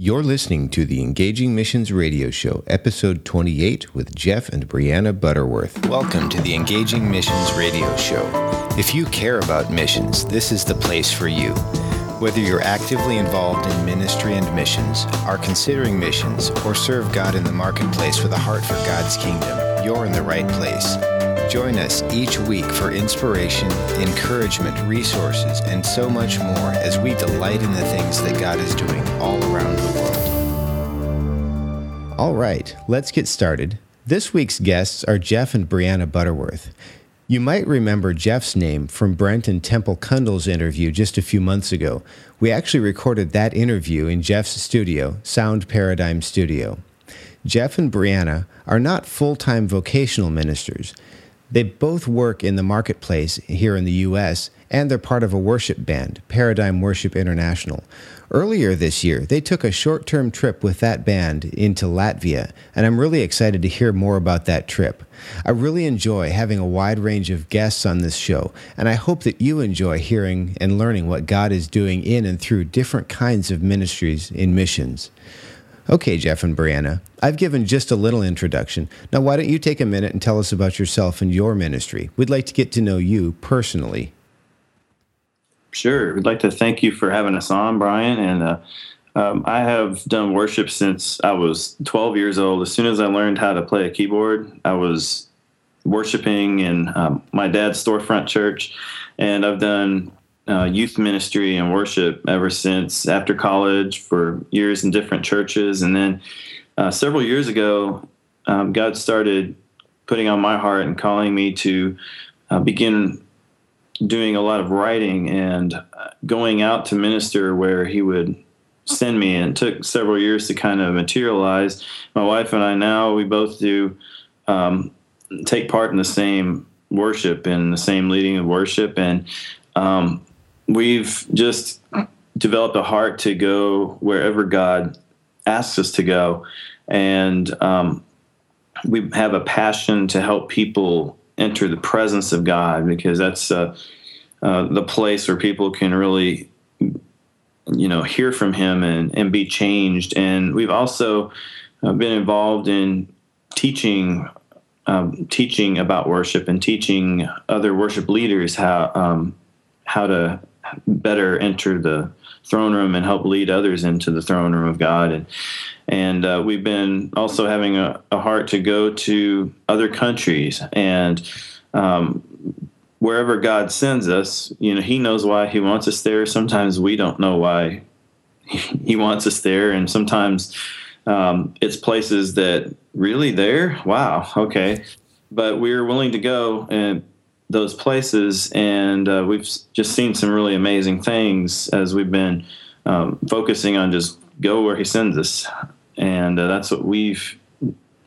You're listening to the Engaging Missions Radio Show, episode 28, with Jeff and Brianna Butterworth. Welcome to the Engaging Missions Radio Show. If you care about missions, this is the place for you. Whether you're actively involved in ministry and missions, are considering missions, or serve God in the marketplace with a heart for God's kingdom, you're in the right place. Join us each week for inspiration, encouragement, resources, and so much more as we delight in the things that God is doing all around the world. All right, let's get started. This week's guests are Jeff and Brianna Butterworth. You might remember Jeff's name from Brent and Temple Cundall's interview just a few months ago. We actually recorded that interview in Jeff's studio, Sound Paradigm Studio. Jeff and Brianna are not full time vocational ministers. They both work in the marketplace here in the U.S., and they're part of a worship band, Paradigm Worship International. Earlier this year, they took a short term trip with that band into Latvia, and I'm really excited to hear more about that trip. I really enjoy having a wide range of guests on this show, and I hope that you enjoy hearing and learning what God is doing in and through different kinds of ministries in missions. Okay, Jeff and Brianna, I've given just a little introduction. Now, why don't you take a minute and tell us about yourself and your ministry? We'd like to get to know you personally. Sure. We'd like to thank you for having us on, Brian. And uh, um, I have done worship since I was 12 years old. As soon as I learned how to play a keyboard, I was worshiping in um, my dad's storefront church. And I've done uh, youth ministry and worship ever since after college for years in different churches. And then uh, several years ago, um, God started putting on my heart and calling me to uh, begin doing a lot of writing and uh, going out to minister where he would send me. And it took several years to kind of materialize. My wife and i now we both do um, take part in the same worship and the same leading of worship. And um, we've just developed a heart to go wherever god asks us to go and um, we have a passion to help people enter the presence of God because that's uh, uh, the place where people can really, you know, hear from Him and, and be changed. And we've also uh, been involved in teaching. Um, teaching about worship and teaching other worship leaders how um, how to better enter the throne room and help lead others into the throne room of God. And and uh, we've been also having a, a, heart to go to other countries and um, wherever God sends us, you know, He knows why He wants us there. Sometimes we don't know why He wants us there, and sometimes um, it's places that really there. Wow, okay, but we're willing to go and those places, and uh, we've just seen some really amazing things as we've been um, focusing on just go where He sends us, and uh, that's what we've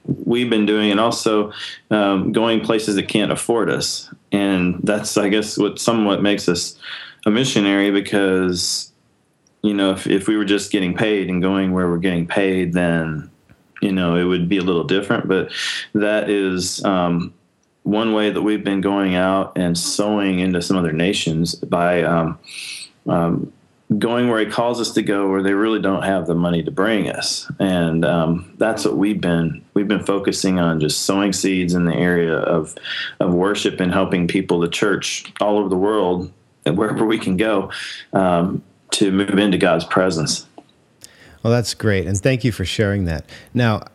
we've been doing, and also um, going places that can't afford us, and that's I guess what somewhat makes us a missionary because you know if if we were just getting paid and going where we're getting paid, then you know it would be a little different, but that is. Um, one way that we've been going out and sowing into some other nations by um, um, going where he calls us to go where they really don't have the money to bring us. And um, that's what we've been we've been focusing on just sowing seeds in the area of of worship and helping people the church all over the world wherever we can go um, to move into god's presence. Well that's great and thank you for sharing that. Now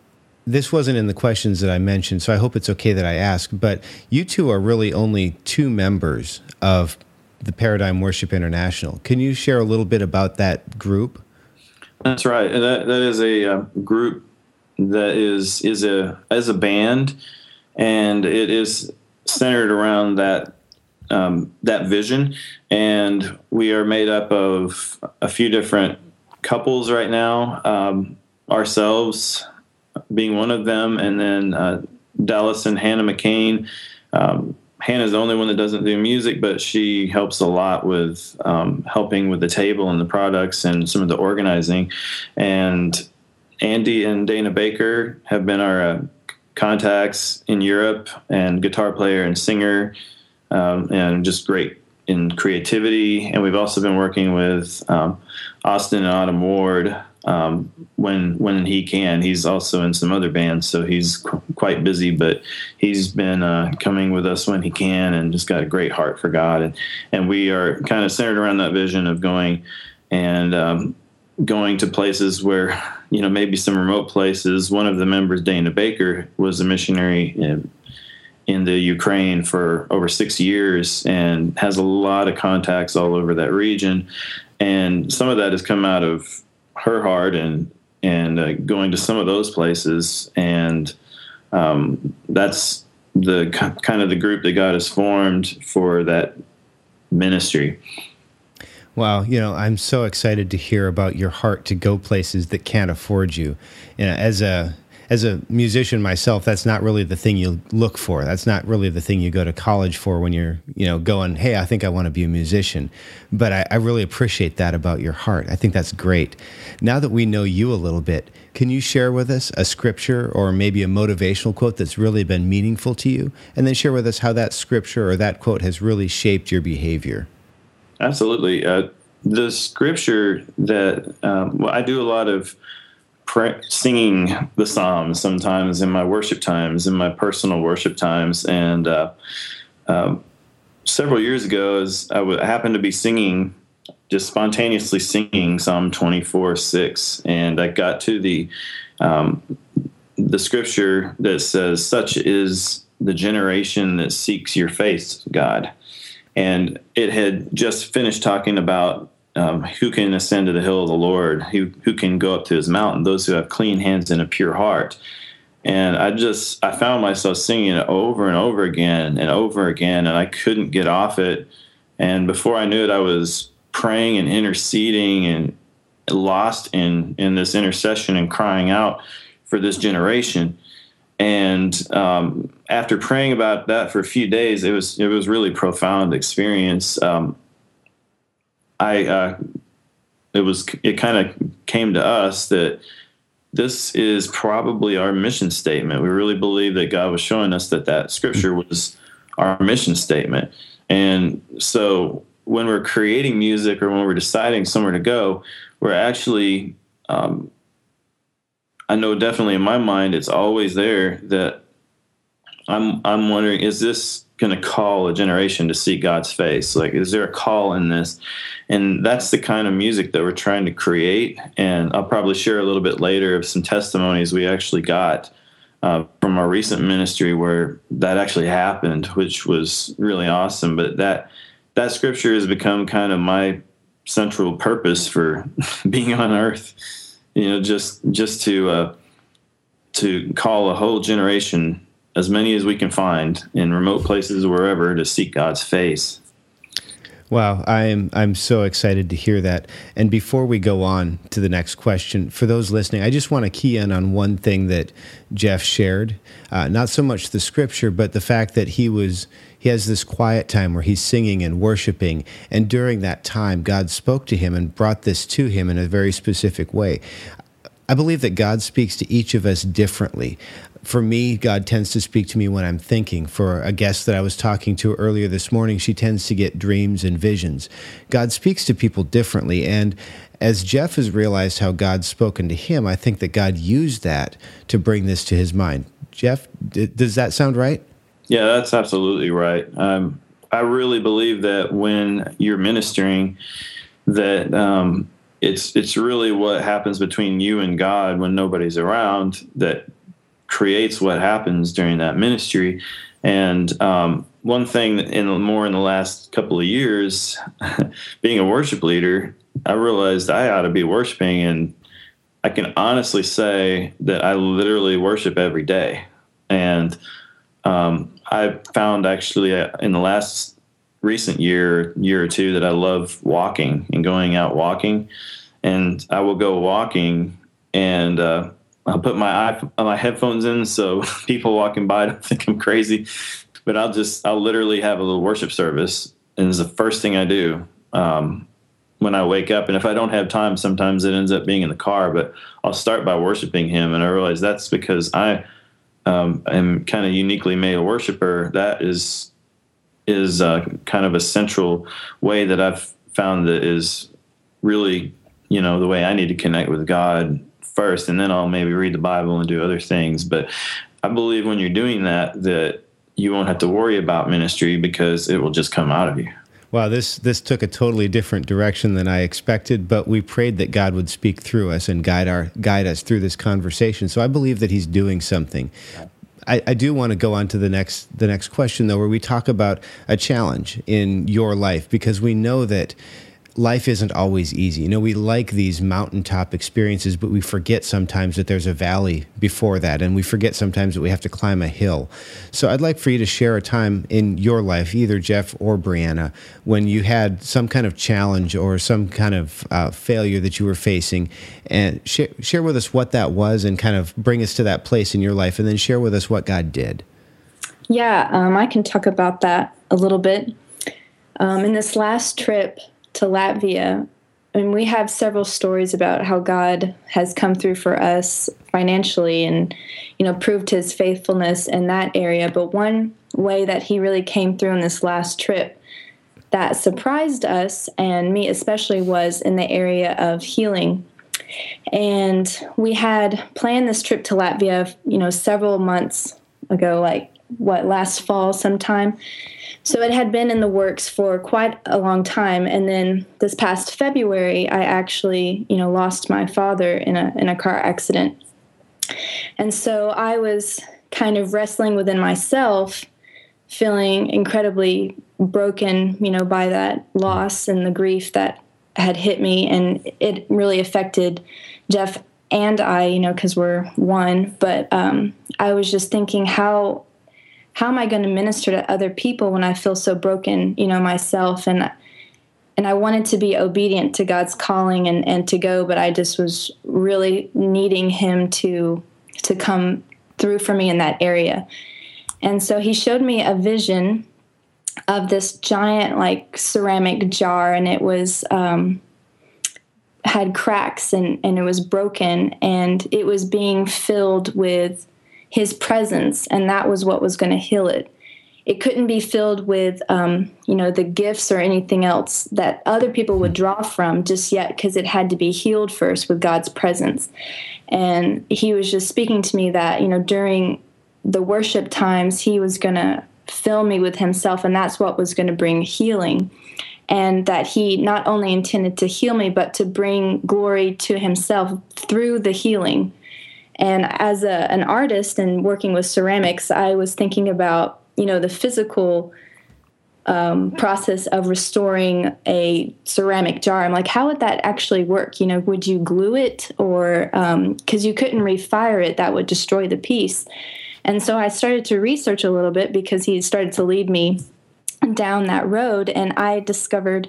this wasn't in the questions that I mentioned, so I hope it's okay that I ask. But you two are really only two members of the Paradigm Worship International. Can you share a little bit about that group? That's right. That that is a uh, group that is is a as a band, and it is centered around that um, that vision. And we are made up of a few different couples right now. Um, ourselves being one of them, and then uh, Dallas and Hannah McCain. Um, Hannah's the only one that doesn't do music, but she helps a lot with um, helping with the table and the products and some of the organizing. And Andy and Dana Baker have been our uh, contacts in Europe and guitar player and singer, um, and just great in creativity. And we've also been working with um, Austin and Autumn Ward um, when when he can. He's also in some other bands, so he's qu- quite busy. But he's been uh, coming with us when he can, and just got a great heart for God. And and we are kind of centered around that vision of going and um, going to places where you know maybe some remote places. One of the members, Dana Baker, was a missionary. In, in the Ukraine for over six years and has a lot of contacts all over that region. And some of that has come out of her heart and and uh, going to some of those places and um, that's the kind of the group that God has formed for that ministry. Wow, you know, I'm so excited to hear about your heart to go places that can't afford you. you know, as a as a musician myself, that's not really the thing you look for. That's not really the thing you go to college for when you're, you know, going, hey, I think I want to be a musician. But I, I really appreciate that about your heart. I think that's great. Now that we know you a little bit, can you share with us a scripture or maybe a motivational quote that's really been meaningful to you? And then share with us how that scripture or that quote has really shaped your behavior. Absolutely. Uh, the scripture that um, well, I do a lot of singing the psalms sometimes in my worship times, in my personal worship times, and uh, uh, several years ago, as I, w- happened to be singing, just spontaneously singing Psalm twenty four six, and I got to the um, the scripture that says, "Such is the generation that seeks your face, God," and it had just finished talking about um, who can ascend to the hill of the Lord? Who who can go up to His mountain? Those who have clean hands and a pure heart. And I just I found myself singing it over and over again and over again, and I couldn't get off it. And before I knew it, I was praying and interceding and lost in in this intercession and crying out for this generation. And um, after praying about that for a few days, it was it was really profound experience. Um, I uh, it was it kind of came to us that this is probably our mission statement. We really believe that God was showing us that that scripture was our mission statement. And so when we're creating music or when we're deciding somewhere to go, we're actually, um, I know definitely in my mind, it's always there that I'm, I'm wondering, is this going to call a generation to see God's face? Like, is there a call in this? And that's the kind of music that we're trying to create. And I'll probably share a little bit later of some testimonies we actually got uh, from our recent ministry where that actually happened, which was really awesome. But that that scripture has become kind of my central purpose for being on earth. You know, just just to uh, to call a whole generation as many as we can find in remote places, wherever, to seek God's face. Wow, I'm I'm so excited to hear that. And before we go on to the next question, for those listening, I just want to key in on one thing that Jeff shared. Uh, not so much the scripture, but the fact that he was he has this quiet time where he's singing and worshiping, and during that time, God spoke to him and brought this to him in a very specific way. I believe that God speaks to each of us differently for me, God tends to speak to me when I'm thinking. For a guest that I was talking to earlier this morning, she tends to get dreams and visions. God speaks to people differently. And as Jeff has realized how God's spoken to him, I think that God used that to bring this to his mind. Jeff, does that sound right? Yeah, that's absolutely right. Um, I really believe that when you're ministering, that um, it's it's really what happens between you and God when nobody's around that creates what happens during that ministry. And um, one thing in more in the last couple of years, being a worship leader, I realized I ought to be worshiping, and I can honestly say that I literally worship every day. And um, I found actually uh, in the last recent year, year or two, that I love walking and going out walking. And I will go walking and uh, I'll put my my headphones in so people walking by don't think I'm crazy. But I'll just I'll literally have a little worship service, and it's the first thing I do um, when I wake up. And if I don't have time, sometimes it ends up being in the car. But I'll start by worshiping Him, and I realize that's because I um, am kind of uniquely made a worshiper. That is is uh, kind of a central way that I've found that is really you know the way I need to connect with God first, and then I'll maybe read the Bible and do other things. But I believe when you're doing that, that you won't have to worry about ministry because it will just come out of you. Wow, this this took a totally different direction than I expected, but we prayed that God would speak through us and guide our guide us through this conversation. So I believe that He's doing something. I, I, do want to go on to the next the next question though, where we talk about a challenge in your life because we know that life isn't always easy. You know, we like these mountaintop experiences, but we forget sometimes that there's a valley before that, and we forget sometimes that we have to climb a hill. So I'd like for you to share a time in your life, either Jeff or Brianna, when you had some kind of challenge or some kind of uh, failure that you were facing, and sh- share with us what that was and kind of bring us to that place in your life, and then share with us what God did. Yeah, um, I can talk about that a little bit. Um, in this last trip, to Latvia, and we have several stories about how God has come through for us financially and you know proved his faithfulness in that area. But one way that he really came through in this last trip that surprised us and me especially was in the area of healing. And we had planned this trip to Latvia you know several months ago like what last fall sometime so it had been in the works for quite a long time, and then this past February, I actually, you know, lost my father in a in a car accident, and so I was kind of wrestling within myself, feeling incredibly broken, you know, by that loss and the grief that had hit me, and it really affected Jeff and I, you know, because we're one. But um, I was just thinking how how am I going to minister to other people when I feel so broken, you know, myself and and I wanted to be obedient to God's calling and and to go, but I just was really needing him to to come through for me in that area. And so he showed me a vision of this giant like ceramic jar and it was um, had cracks and, and it was broken and it was being filled with his presence, and that was what was going to heal it. It couldn't be filled with, um, you know, the gifts or anything else that other people would draw from just yet, because it had to be healed first with God's presence. And he was just speaking to me that, you know, during the worship times, he was going to fill me with himself, and that's what was going to bring healing and that he not only intended to heal me, but to bring glory to himself through the healing. And as a, an artist and working with ceramics, I was thinking about you know the physical um, process of restoring a ceramic jar. I'm like, how would that actually work? You know, would you glue it or because um, you couldn't refire it, that would destroy the piece. And so I started to research a little bit because he started to lead me down that road, and I discovered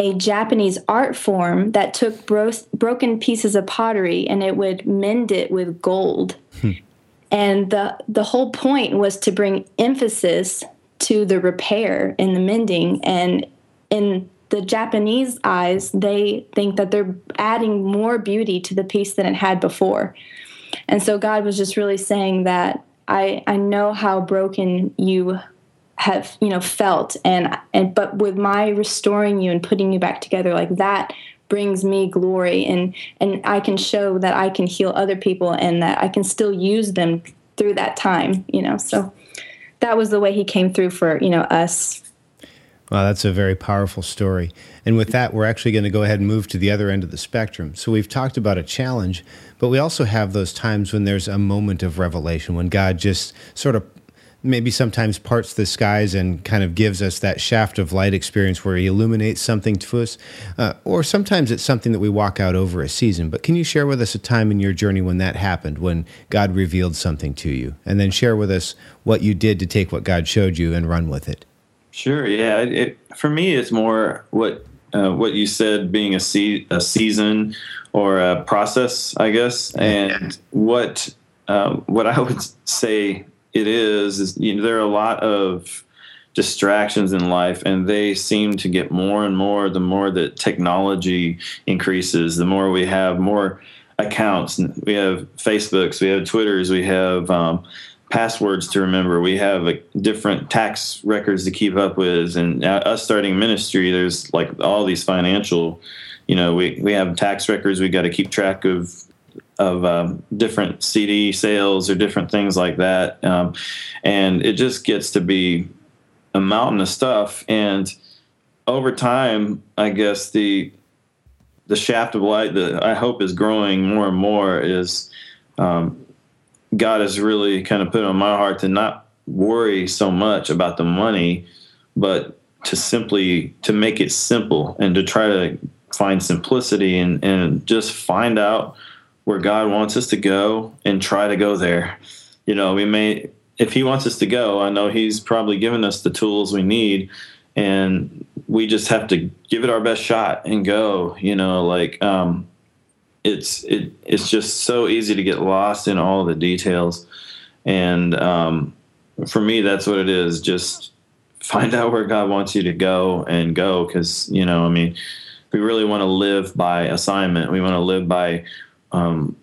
a Japanese art form that took bro- broken pieces of pottery and it would mend it with gold. Hmm. And the the whole point was to bring emphasis to the repair and the mending and in the Japanese eyes, they think that they're adding more beauty to the piece than it had before. And so God was just really saying that I, I know how broken you have you know felt and and but with my restoring you and putting you back together like that brings me glory and and I can show that I can heal other people and that I can still use them through that time you know so that was the way he came through for you know us Wow, that's a very powerful story. And with that, we're actually going to go ahead and move to the other end of the spectrum. So we've talked about a challenge, but we also have those times when there's a moment of revelation, when God just sort of maybe sometimes parts the skies and kind of gives us that shaft of light experience where he illuminates something to us. Uh, or sometimes it's something that we walk out over a season. But can you share with us a time in your journey when that happened, when God revealed something to you? And then share with us what you did to take what God showed you and run with it. Sure. Yeah. It, for me, it's more what uh, what you said being a, se- a season or a process, I guess. And what uh, what I would say it is is you know there are a lot of distractions in life and they seem to get more and more the more that technology increases the more we have more accounts. We have facebooks we have twitters we have um, passwords to remember. We have a, different tax records to keep up with and uh, us starting ministry there's like all these financial you know we, we have tax records we got to keep track of of um, different CD sales or different things like that, um, and it just gets to be a mountain of stuff. And over time, I guess the the shaft of light that I hope is growing more and more is um, God has really kind of put on my heart to not worry so much about the money, but to simply to make it simple and to try to find simplicity and, and just find out where God wants us to go and try to go there. You know, we may, if He wants us to go, I know He's probably given us the tools we need, and we just have to give it our best shot and go. You know, like um, it's it it's just so easy to get lost in all the details, and um, for me, that's what it is. Just find out where God wants you to go and go, because you know, I mean, we really want to live by assignment. We want to live by um,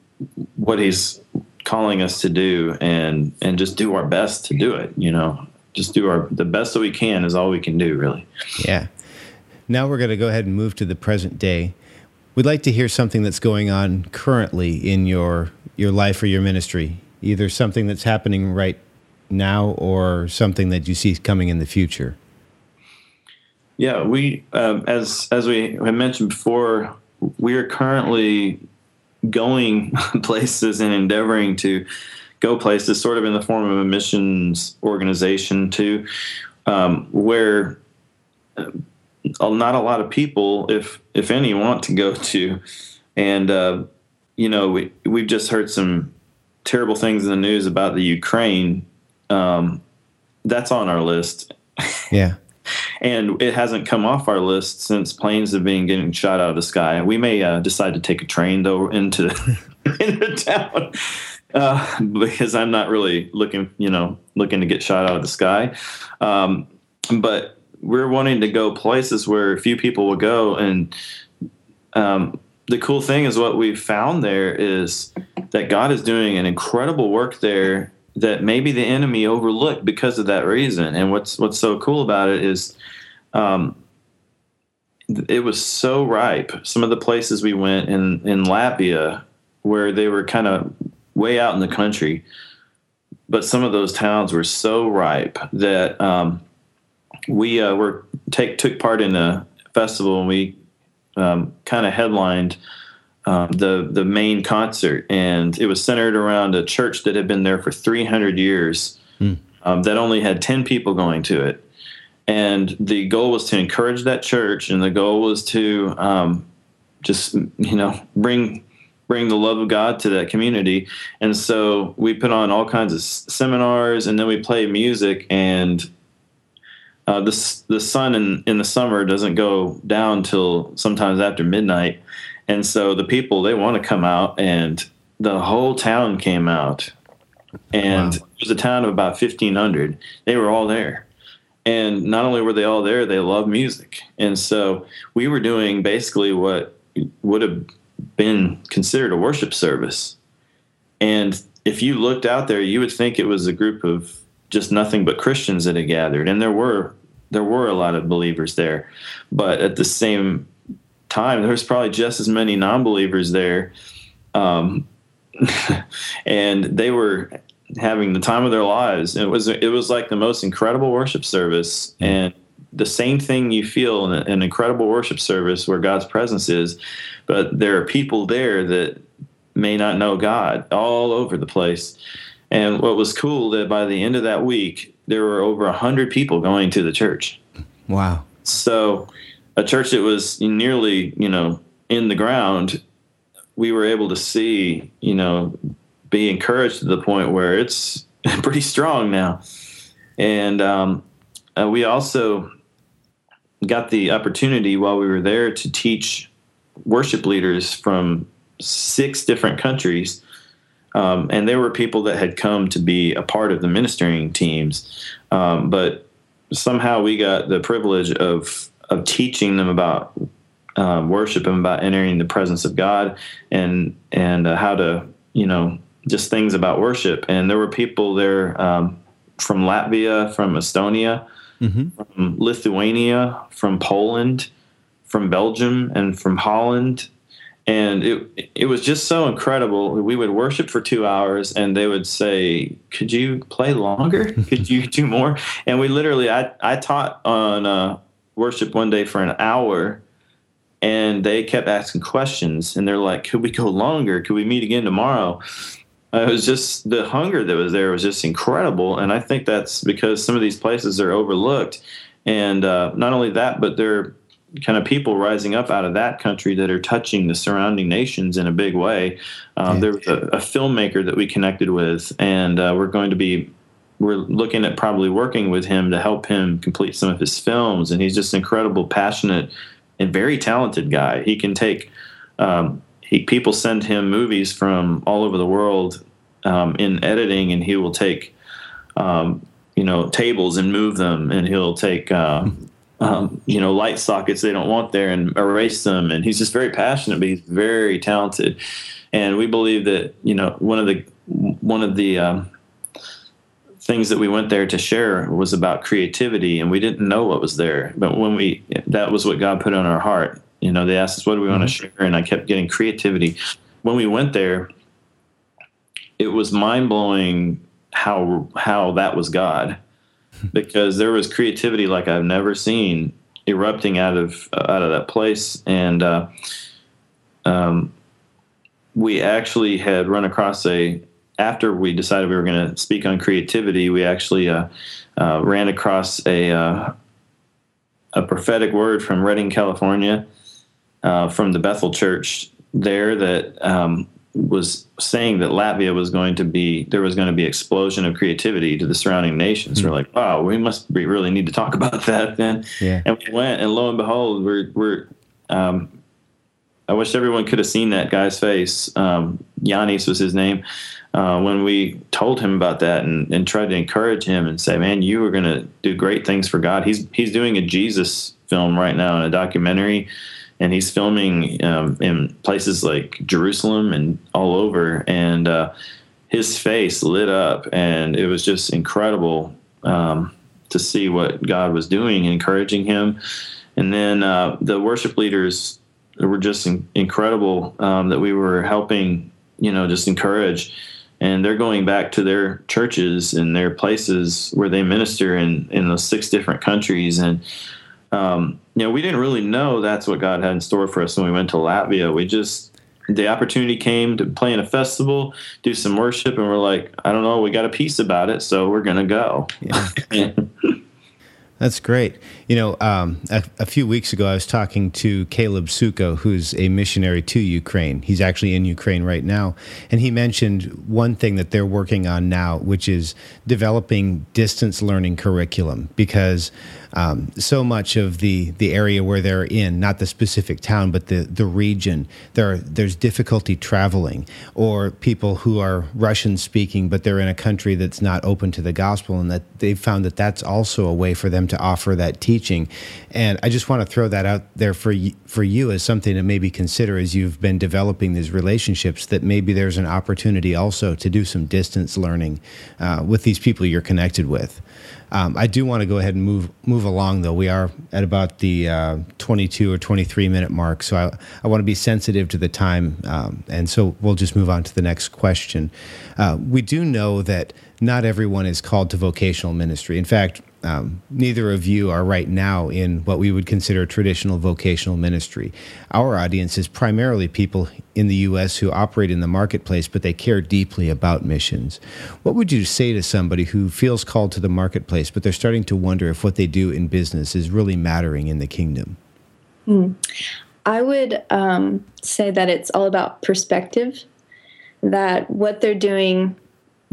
what he's calling us to do and and just do our best to do it you know? Just do our the best that we can is all we can do really. Yeah. Now we're going to go ahead and move to the present day. We'd like to hear something that's going on currently in your your life or your ministry either something that's happening right now or something that you see coming in the future. Yeah we um, as as we had mentioned before we are currently going places and endeavoring to go places, sort of in the form of a missions organization, too, um, where uh, not a lot of people, if if any, want to go to, and uh, you know we we've just heard some terrible things in the news about the Ukraine. Um, that's on our list. Yeah and it hasn't come off our list since planes have been getting shot out of the sky. We may uh, decide to take a train though into into town uh, because I'm not really looking, you know, looking to get shot out of the sky. Um, but we're wanting to go places where few people will go, and um, the cool thing is what we've found there is that God is doing an incredible work there that maybe the enemy overlooked because of that reason. And what's what's so cool about it is, um, it was so ripe. Some of the places we went in in Latvia, where they were kind of way out in the country, but some of those towns were so ripe that um, we uh, were take took part in a festival and we um, kind of headlined um, the the main concert, and it was centered around a church that had been there for 300 years. Mm. Um, that only had 10 people going to it, and the goal was to encourage that church, and the goal was to um, just you know bring bring the love of God to that community. And so we put on all kinds of seminars, and then we play music and. Uh, the the sun in, in the summer doesn't go down till sometimes after midnight, and so the people they want to come out, and the whole town came out, and wow. it was a town of about fifteen hundred. They were all there, and not only were they all there, they love music, and so we were doing basically what would have been considered a worship service, and if you looked out there, you would think it was a group of just nothing but Christians that had gathered, and there were there were a lot of believers there, but at the same time, there was probably just as many non-believers there, um, and they were having the time of their lives. it was it was like the most incredible worship service, mm. and the same thing you feel in an incredible worship service where God's presence is, but there are people there that may not know God all over the place. And what was cool that by the end of that week, there were over a hundred people going to the church. Wow! So, a church that was nearly, you know, in the ground, we were able to see, you know, be encouraged to the point where it's pretty strong now. And um, uh, we also got the opportunity while we were there to teach worship leaders from six different countries. Um, and there were people that had come to be a part of the ministering teams. Um, but somehow we got the privilege of, of teaching them about um, worship and about entering the presence of God and, and uh, how to, you know, just things about worship. And there were people there um, from Latvia, from Estonia, mm-hmm. from Lithuania, from Poland, from Belgium, and from Holland. And it it was just so incredible. We would worship for two hours, and they would say, "Could you play longer? Could you do more?" And we literally, I I taught on uh, worship one day for an hour, and they kept asking questions, and they're like, "Could we go longer? Could we meet again tomorrow?" it was just the hunger that was there was just incredible, and I think that's because some of these places are overlooked, and uh, not only that, but they're kind of people rising up out of that country that are touching the surrounding nations in a big way. Um, yeah. There was a, a, filmmaker that we connected with, and uh, we're going to be we're looking at probably working with him to help him complete some of his films. And he's just incredible, passionate, and very talented guy. He can take um, he, people send him movies from all over the world um, in editing, and he will take, um, you know, tables and move them, and he'll take, uh, um, you know, light sockets they don't want there and erase them. And he's just very passionate, but he's very talented. And we believe that you know one of the one of the um, things that we went there to share was about creativity, and we didn't know what was there, but when we that was what God put on our heart you know, they asked us, what do we want to mm-hmm. share? And I kept getting creativity. When we went there, it was mind blowing how how that was God, because there was creativity like I've never seen erupting out of uh, out of that place, and uh, um, we actually had run across a after we decided we were going to speak on creativity. We actually uh, uh ran across a uh, a prophetic word from Redding, California, uh, from the Bethel Church there that um, was saying that Latvia was going to be there was going to be explosion of creativity to the surrounding nations. Mm-hmm. We're like, wow, we must be, really need to talk about that then. Yeah. And we went, and lo and behold, we're we're. Um, I wish everyone could have seen that guy's face. Um, Yanis was his name. Uh, when we told him about that and, and tried to encourage him and say, "Man, you are going to do great things for God." He's he's doing a Jesus film right now in a documentary and he's filming um, in places like Jerusalem and all over. And uh, his face lit up, and it was just incredible um, to see what God was doing encouraging him. And then uh, the worship leaders were just in- incredible um, that we were helping, you know, just encourage. And they're going back to their churches and their places where they minister in, in those six different countries. And um, you know, we didn't really know that's what God had in store for us when we went to Latvia. We just the opportunity came to play in a festival, do some worship, and we're like, I don't know, we got a peace about it, so we're gonna go. Yeah. That's great. You know, um, a, a, few weeks ago, I was talking to Caleb Suko, who's a missionary to Ukraine. He's actually in Ukraine right now. And he mentioned one thing that they're working on now, which is developing distance learning curriculum, because um, so much of the, the area where they're in, not the specific town, but the, the region, there there's difficulty traveling, or people who are Russian speaking, but they're in a country that's not open to the gospel, and that they've found that that's also a way for them to offer that teaching. And I just want to throw that out there for you, for you as something to maybe consider as you've been developing these relationships, that maybe there's an opportunity also to do some distance learning uh, with these people you're connected with. Um, I do want to go ahead and move move along, though. We are at about the uh, 22 or 23 minute mark, so I, I want to be sensitive to the time, um, and so we'll just move on to the next question. Uh, we do know that not everyone is called to vocational ministry. In fact, um, neither of you are right now in what we would consider traditional vocational ministry. Our audience is primarily people in the U.S. who operate in the marketplace, but they care deeply about missions. What would you say to somebody who feels called to the marketplace, but they're starting to wonder if what they do in business is really mattering in the kingdom? Hmm. I would um, say that it's all about perspective, that what they're doing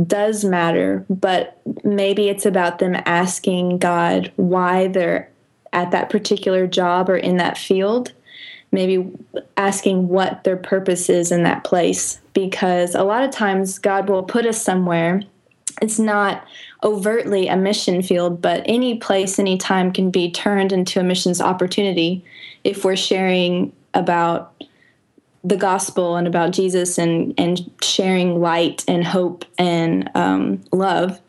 does matter, but maybe it's about them asking God why they're at that particular job or in that field. Maybe asking what their purpose is in that place. Because a lot of times God will put us somewhere. It's not overtly a mission field, but any place, any time can be turned into a missions opportunity if we're sharing about the gospel and about Jesus and and sharing light and hope and um, love.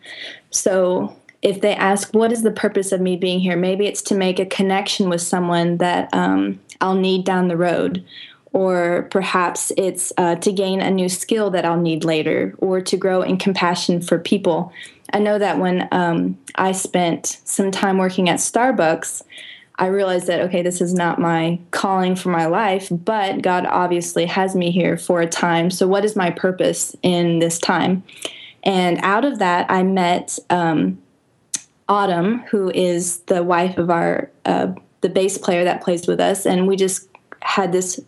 So if they ask, "What is the purpose of me being here?" Maybe it's to make a connection with someone that um, I'll need down the road, or perhaps it's uh, to gain a new skill that I'll need later, or to grow in compassion for people. I know that when um, I spent some time working at Starbucks. I realized that, okay, this is not my calling for my life, but God obviously has me here for a time. So, what is my purpose in this time? And out of that, I met um, Autumn, who is the wife of our, uh, the bass player that plays with us. And we just had this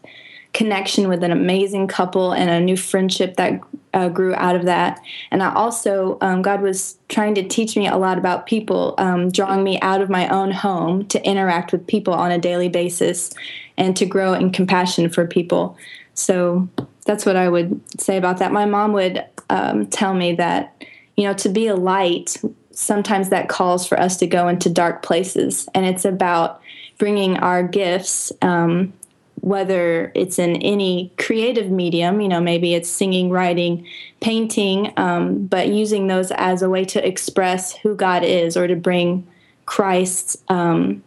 connection with an amazing couple and a new friendship that uh, grew out of that. And I also, um, God was trying to teach me a lot about people, um, drawing me out of my own home to interact with people on a daily basis and to grow in compassion for people. So that's what I would say about that. My mom would um, tell me that, you know, to be a light, sometimes that calls for us to go into dark places. And it's about bringing our gifts um, whether it's in any creative medium, you know, maybe it's singing, writing, painting, um, but using those as a way to express who God is or to bring Christ, um,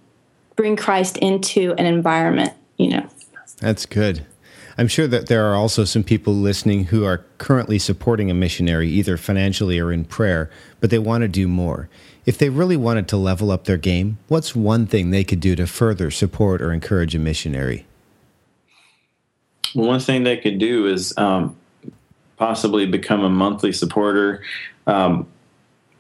bring Christ into an environment, you know. That's good. I'm sure that there are also some people listening who are currently supporting a missionary, either financially or in prayer, but they want to do more. If they really wanted to level up their game, what's one thing they could do to further support or encourage a missionary? One thing they could do is um, possibly become a monthly supporter. Um,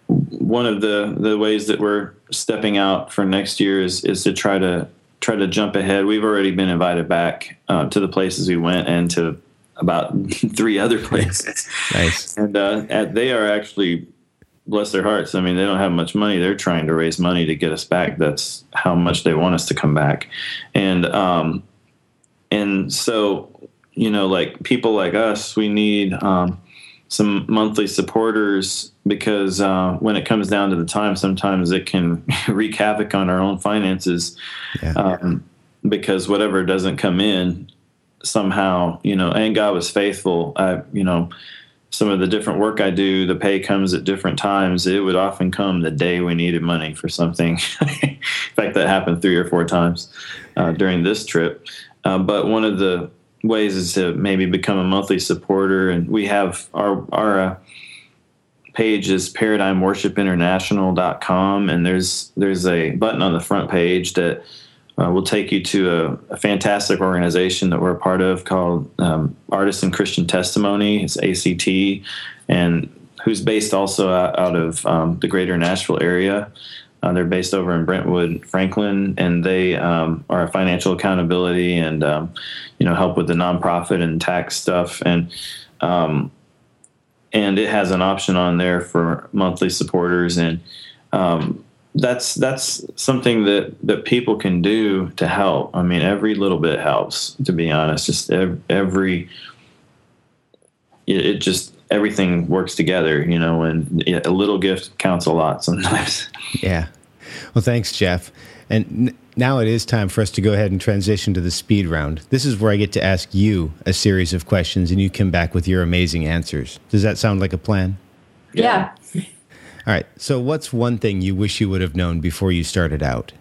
one of the the ways that we're stepping out for next year is is to try to try to jump ahead. We've already been invited back uh, to the places we went and to about three other places. nice. And uh, at, they are actually bless their hearts. I mean, they don't have much money. They're trying to raise money to get us back. That's how much they want us to come back. And um, and so you know, like people like us, we need um, some monthly supporters because uh, when it comes down to the time, sometimes it can wreak havoc on our own finances. Yeah. Um, because whatever doesn't come in somehow, you know, and God was faithful. I, you know, some of the different work I do, the pay comes at different times. It would often come the day we needed money for something. in fact, that happened three or four times uh, during this trip. Uh, but one of the ways is to maybe become a monthly supporter. And we have our our uh, page is paradigmworshipinternational.com, and there's there's a button on the front page that uh, will take you to a, a, fantastic organization that we're a part of called um, Artists in Christian Testimony. It's ACT, and who's based also out, out of um, the greater Nashville area. Uh, they're based over in Brentwood, Franklin, and they um, are a financial accountability and um, you know help with the nonprofit and tax stuff. And um, and it has an option on there for monthly supporters, and um, that's that's something that that people can do to help. I mean, every little bit helps. To be honest, just every it just everything works together, you know, and a little gift counts a lot sometimes. Yeah. Well, thanks, Jeff. And now it is time for us to go ahead and transition to the speed round. This is where I get to ask you a series of questions and you come back with your amazing answers. Does that sound like a plan? Yeah. All right. So, what's one thing you wish you would have known before you started out?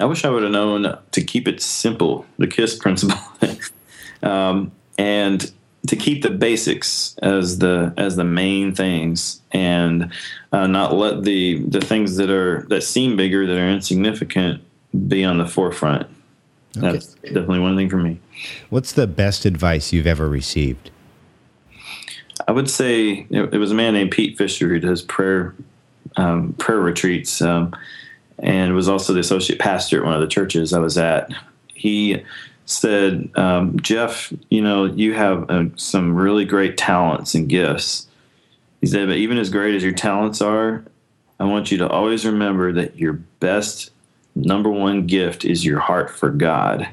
I wish I would have known to keep it simple, the KISS principle. um, and to keep the basics as the as the main things and uh, not let the the things that are that seem bigger that are insignificant be on the forefront. Okay. That's definitely one thing for me. What's the best advice you've ever received? I would say it, was a man named Pete Fisher who does prayer um, prayer retreats, um, and was also the associate pastor at one of the churches I was at. He said, um, Jeff, you know, you have uh, some really great talents and gifts. He said, but even as great as your talents are, I want you to always remember that your best number one gift is your heart for God.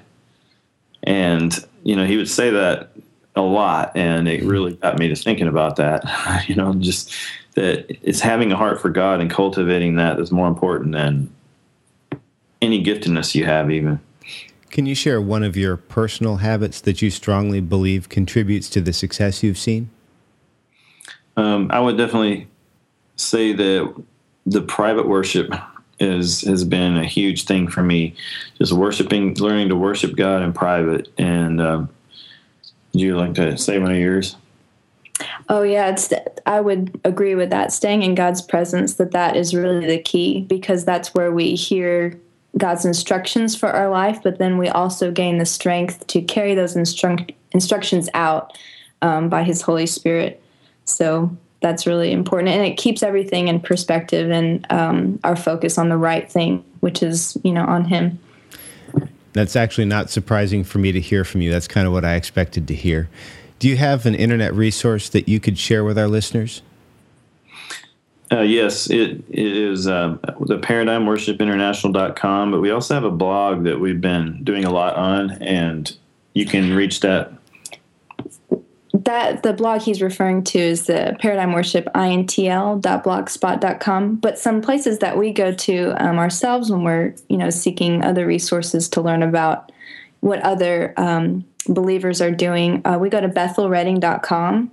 And, you know, he would say that a lot. And it really got me to thinking about that, you know, just that it's having a heart for God and cultivating that is more important than any giftedness you have, even. Can you share one of your personal habits that you strongly believe contributes to the success you've seen? Um, I would definitely say that the private worship is has been a huge thing for me. Just worshiping, learning to worship God in private. And um, do you like to say one of yours? Oh yeah, it's. I would agree with that. Staying in God's presence, that that is really the key because that's where we hear God's instructions for our life, but then we also gain the strength to carry those instru- instructions out um, by His Holy Spirit. So that's really important, and it keeps everything in perspective and um, our focus on the right thing, which is you know on Him. That's actually not surprising for me to hear from you. That's kind of what I expected to hear. Do you have an internet resource that you could share with our listeners? Uh, yes, it, it is uh, the paradigmworshipinternational.com, but we also have a blog that we've been doing a lot on, and you can reach that. That the blog he's referring to is the paradigm worship intl.blogspot.com. But some places that we go to um, ourselves when we're you know seeking other resources to learn about what other um, believers are doing, uh, we go to bethelredding.com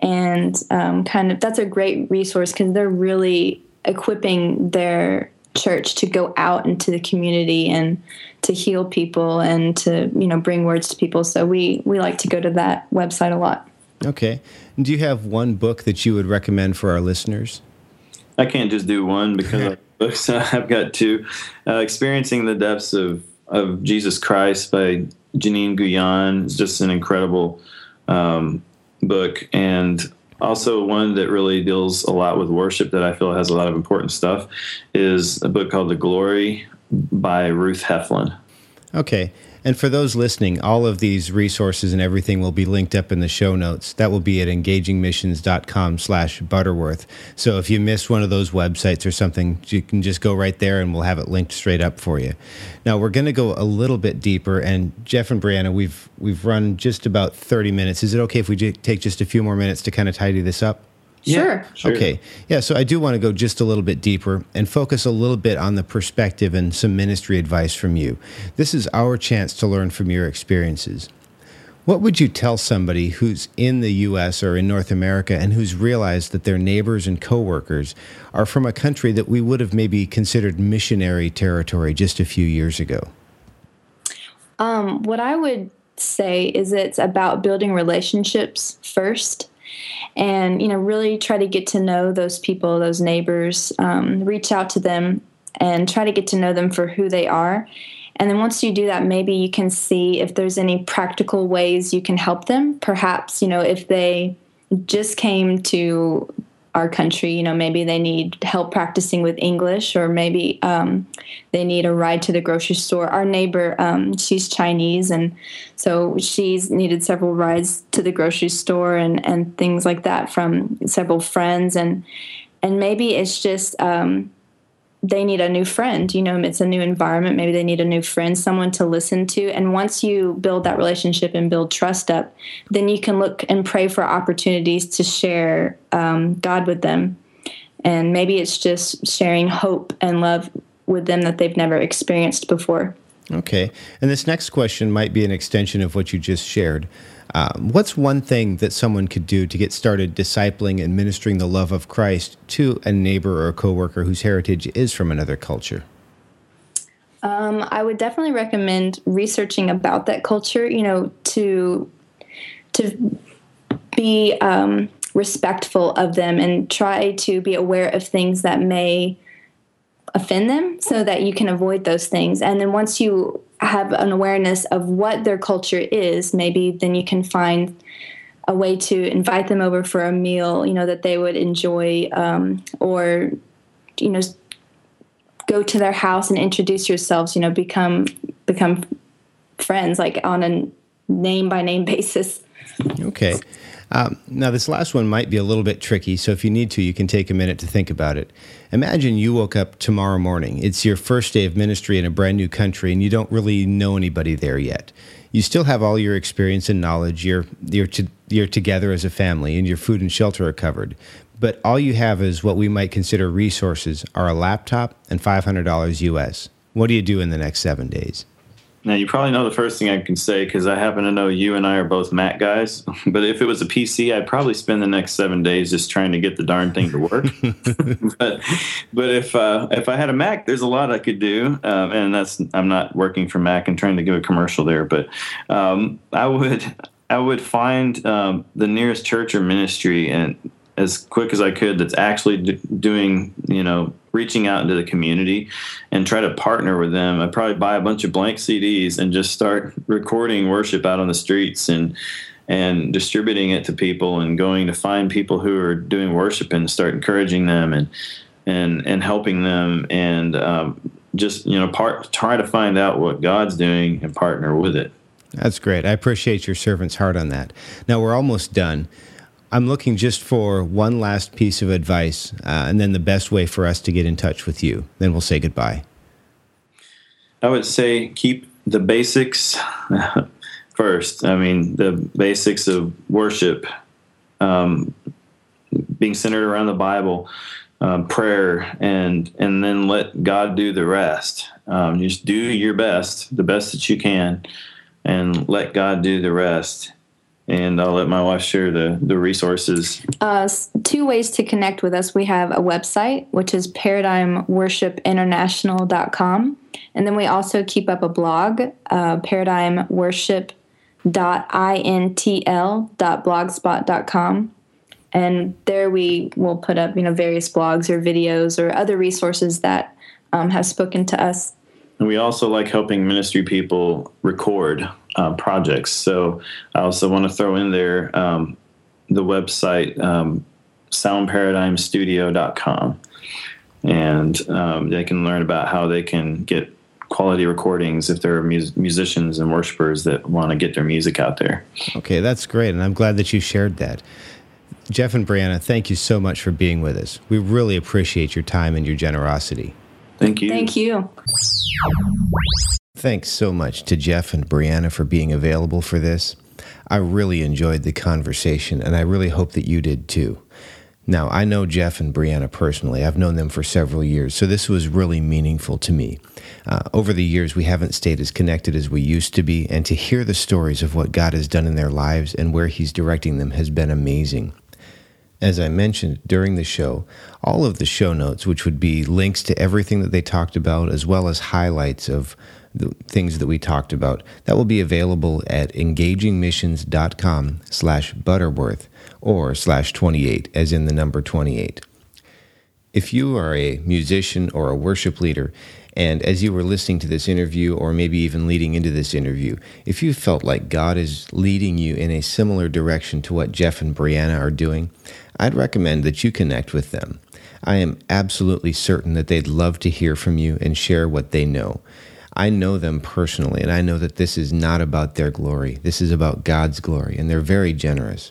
and um, kind of that's a great resource because they're really equipping their church to go out into the community and to heal people and to you know bring words to people. So we we like to go to that website a lot. Okay. Do you have one book that you would recommend for our listeners? I can't just do one because books. I've got two. Uh, experiencing the depths of of jesus christ by janine guyon is just an incredible um, book and also one that really deals a lot with worship that I feel has a lot of important stuff is a book called The Glory by Ruth Heflin. Okay. And for those listening, all of these resources and everything will be linked up in the show notes. That will be at engagingmissions.com slash Butterworth. So if you miss one of those websites or something, you can just go right there and we'll have it linked straight up for you. Now we're going to go a little bit deeper and Jeff and Brianna, we've we've run just about 30 minutes. Is it okay if we take just a few more minutes to kind of tidy this up? Sure. sure. Okay. Yeah. So I do want to go just a little bit deeper and focus a little bit on the perspective and some ministry advice from you. This is our chance to learn from your experiences. What would you tell somebody who's in the U.S. or in North America and who's realized that their neighbors and coworkers are from a country that we would have maybe considered missionary territory just a few years ago? Um, what I would say is it's about building relationships first and you know really try to get to know those people those neighbors um, reach out to them and try to get to know them for who they are. And then once you do that maybe you can see if there's any practical ways you can help them. Perhaps you know if they just came to our country. You know, maybe they need help practicing with English, or maybe um, they need a ride to the grocery store. Our neighbor, um, she's Chinese, and so she's needed several rides to the grocery store and and things like that from several friends, and and maybe it's just um, they need a new friend. You know, it's a new environment. Maybe they need a new friend, someone to listen to. And once you build that relationship and build trust up, then you can look and pray for opportunities to share um, God with them. And maybe it's just sharing hope and love with them that they've never experienced before. Okay. And this next question might be an extension of what you just shared. Um, what's one thing that someone could do to get started discipling and ministering the love of Christ to a neighbor or a coworker whose heritage is from another culture? Um, I would definitely recommend researching about that culture. You know, to to be um, respectful of them and try to be aware of things that may offend them so that you can avoid those things. And then once you have an awareness of what their culture is, maybe then you can find a way to invite them over for a meal, you know, that they would enjoy, um, or, you know, go to their house and introduce yourselves, you know, become, become friends, like on a name by name basis. Okay. Um, now, this last one might be a little bit tricky, so if you need to, you can take a minute to think about it. Imagine you woke up tomorrow morning. It's your first day of ministry in a brand new country, and you don't really know anybody there yet. You still have all your experience and knowledge. You're, you're, to, you're together as a family, and your food and shelter are covered. But all you have is what we might consider resources are a laptop and $500 US. What do you do in the next seven days? Now, you probably know the first thing I can say because I happen to know you and I are both Mac guys. But if it was a PC, I'd probably spend the next seven days just trying to get the darn thing to work. but but if uh, if I had a Mac, there's a lot I could do, um, and that's I'm not working for Mac and trying to give a commercial there. But um, I would I would find um, the nearest church or ministry and as quick as I could that's actually doing, you know, reaching out into the community and try to partner with them. I'd probably buy a bunch of blank CDs and just start recording worship out on the streets and and distributing it to people and going to find people who are doing worship and start encouraging them and and and helping them and um, just you know part try to find out what God's doing and partner with it. That's great. I appreciate your servant's heart on that. Now we're almost done. I'm looking just for one last piece of advice, uh, and then the best way for us to get in touch with you. Then we'll say goodbye. I would say keep the basics first. I mean, the basics of worship, um, being centered around the Bible, um, prayer, and and then let God do the rest. Um, just do your best, the best that you can, and let God do the rest and I'll let my wife share the, the resources. Uh, two ways to connect with us. We have a website, which is paradigmworshipinternational.com. And then we also keep up a blog, uh, paradigmworship.intl.blogspot.com. And there we will put up, you know, various blogs or videos or other resources that um, have spoken to us. And we also like helping ministry people record uh, projects. So I also want to throw in there um, the website um, soundparadigmstudio.com. And um, they can learn about how they can get quality recordings if there are mus- musicians and worshipers that want to get their music out there. Okay, that's great. And I'm glad that you shared that. Jeff and Brianna, thank you so much for being with us. We really appreciate your time and your generosity. Thank you. Thank you. Thanks so much to Jeff and Brianna for being available for this. I really enjoyed the conversation, and I really hope that you did too. Now, I know Jeff and Brianna personally. I've known them for several years, so this was really meaningful to me. Uh, over the years, we haven't stayed as connected as we used to be, and to hear the stories of what God has done in their lives and where He's directing them has been amazing. As I mentioned during the show, all of the show notes, which would be links to everything that they talked about, as well as highlights of the things that we talked about. That will be available at engagingmissions.com slash Butterworth or slash 28, as in the number 28. If you are a musician or a worship leader, and as you were listening to this interview, or maybe even leading into this interview, if you felt like God is leading you in a similar direction to what Jeff and Brianna are doing, I'd recommend that you connect with them. I am absolutely certain that they'd love to hear from you and share what they know. I know them personally, and I know that this is not about their glory. This is about God's glory, and they're very generous.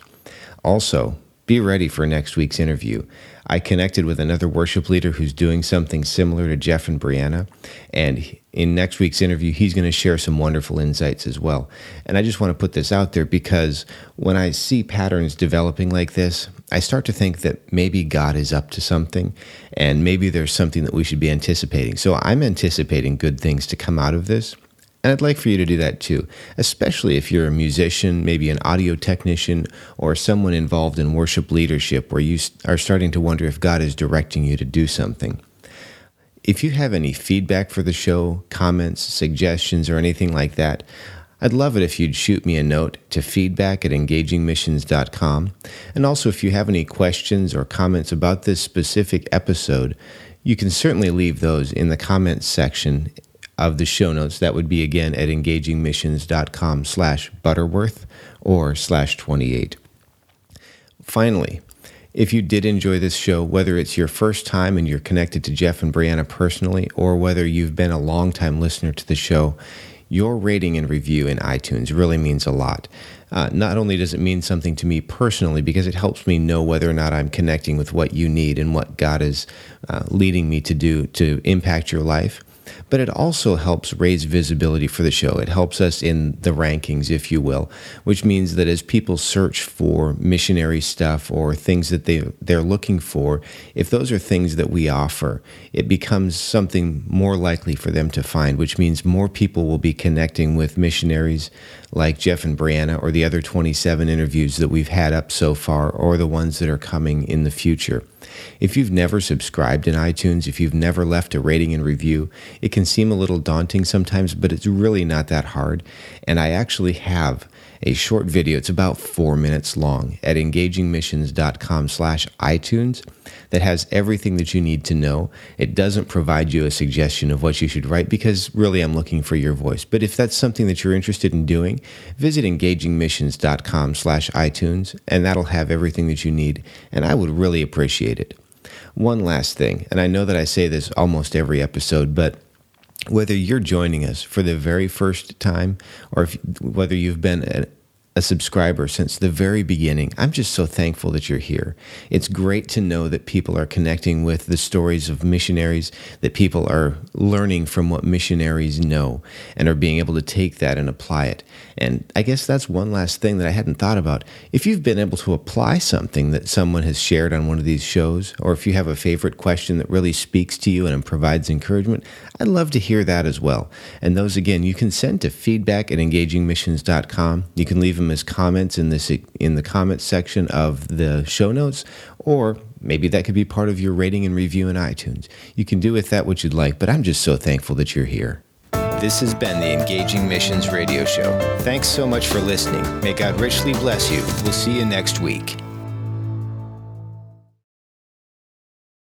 Also, be ready for next week's interview. I connected with another worship leader who's doing something similar to Jeff and Brianna. And in next week's interview, he's going to share some wonderful insights as well. And I just want to put this out there because when I see patterns developing like this, I start to think that maybe God is up to something and maybe there's something that we should be anticipating. So I'm anticipating good things to come out of this. And I'd like for you to do that too, especially if you're a musician, maybe an audio technician, or someone involved in worship leadership where you are starting to wonder if God is directing you to do something. If you have any feedback for the show, comments, suggestions, or anything like that, I'd love it if you'd shoot me a note to feedback at engagingmissions.com. And also, if you have any questions or comments about this specific episode, you can certainly leave those in the comments section of the show notes. That would be again at engagingmissions.com slash Butterworth or slash 28. Finally, if you did enjoy this show, whether it's your first time and you're connected to Jeff and Brianna personally, or whether you've been a long-time listener to the show, your rating and review in iTunes really means a lot. Uh, not only does it mean something to me personally, because it helps me know whether or not I'm connecting with what you need and what God is uh, leading me to do to impact your life, but it also helps raise visibility for the show. It helps us in the rankings, if you will, which means that as people search for missionary stuff or things that they they're looking for, if those are things that we offer, it becomes something more likely for them to find, which means more people will be connecting with missionaries like Jeff and Brianna or the other 27 interviews that we've had up so far or the ones that are coming in the future. If you've never subscribed in iTunes, if you've never left a rating and review, it can seem a little daunting sometimes, but it's really not that hard. And I actually have a short video. It's about four minutes long at engagingmissions.com slash iTunes that has everything that you need to know. It doesn't provide you a suggestion of what you should write because really I'm looking for your voice. But if that's something that you're interested in doing, visit engagingmissions.com slash iTunes and that'll have everything that you need. And I would really appreciate it. One last thing, and I know that I say this almost every episode, but whether you're joining us for the very first time or if, whether you've been a, a subscriber since the very beginning, I'm just so thankful that you're here. It's great to know that people are connecting with the stories of missionaries, that people are learning from what missionaries know and are being able to take that and apply it. And I guess that's one last thing that I hadn't thought about. If you've been able to apply something that someone has shared on one of these shows, or if you have a favorite question that really speaks to you and provides encouragement, I'd love to hear that as well. And those, again, you can send to feedback at engagingmissions.com. You can leave them as comments in, this, in the comments section of the show notes, or maybe that could be part of your rating and review in iTunes. You can do with that what you'd like, but I'm just so thankful that you're here. This has been the Engaging Missions Radio Show. Thanks so much for listening. May God richly bless you. We'll see you next week.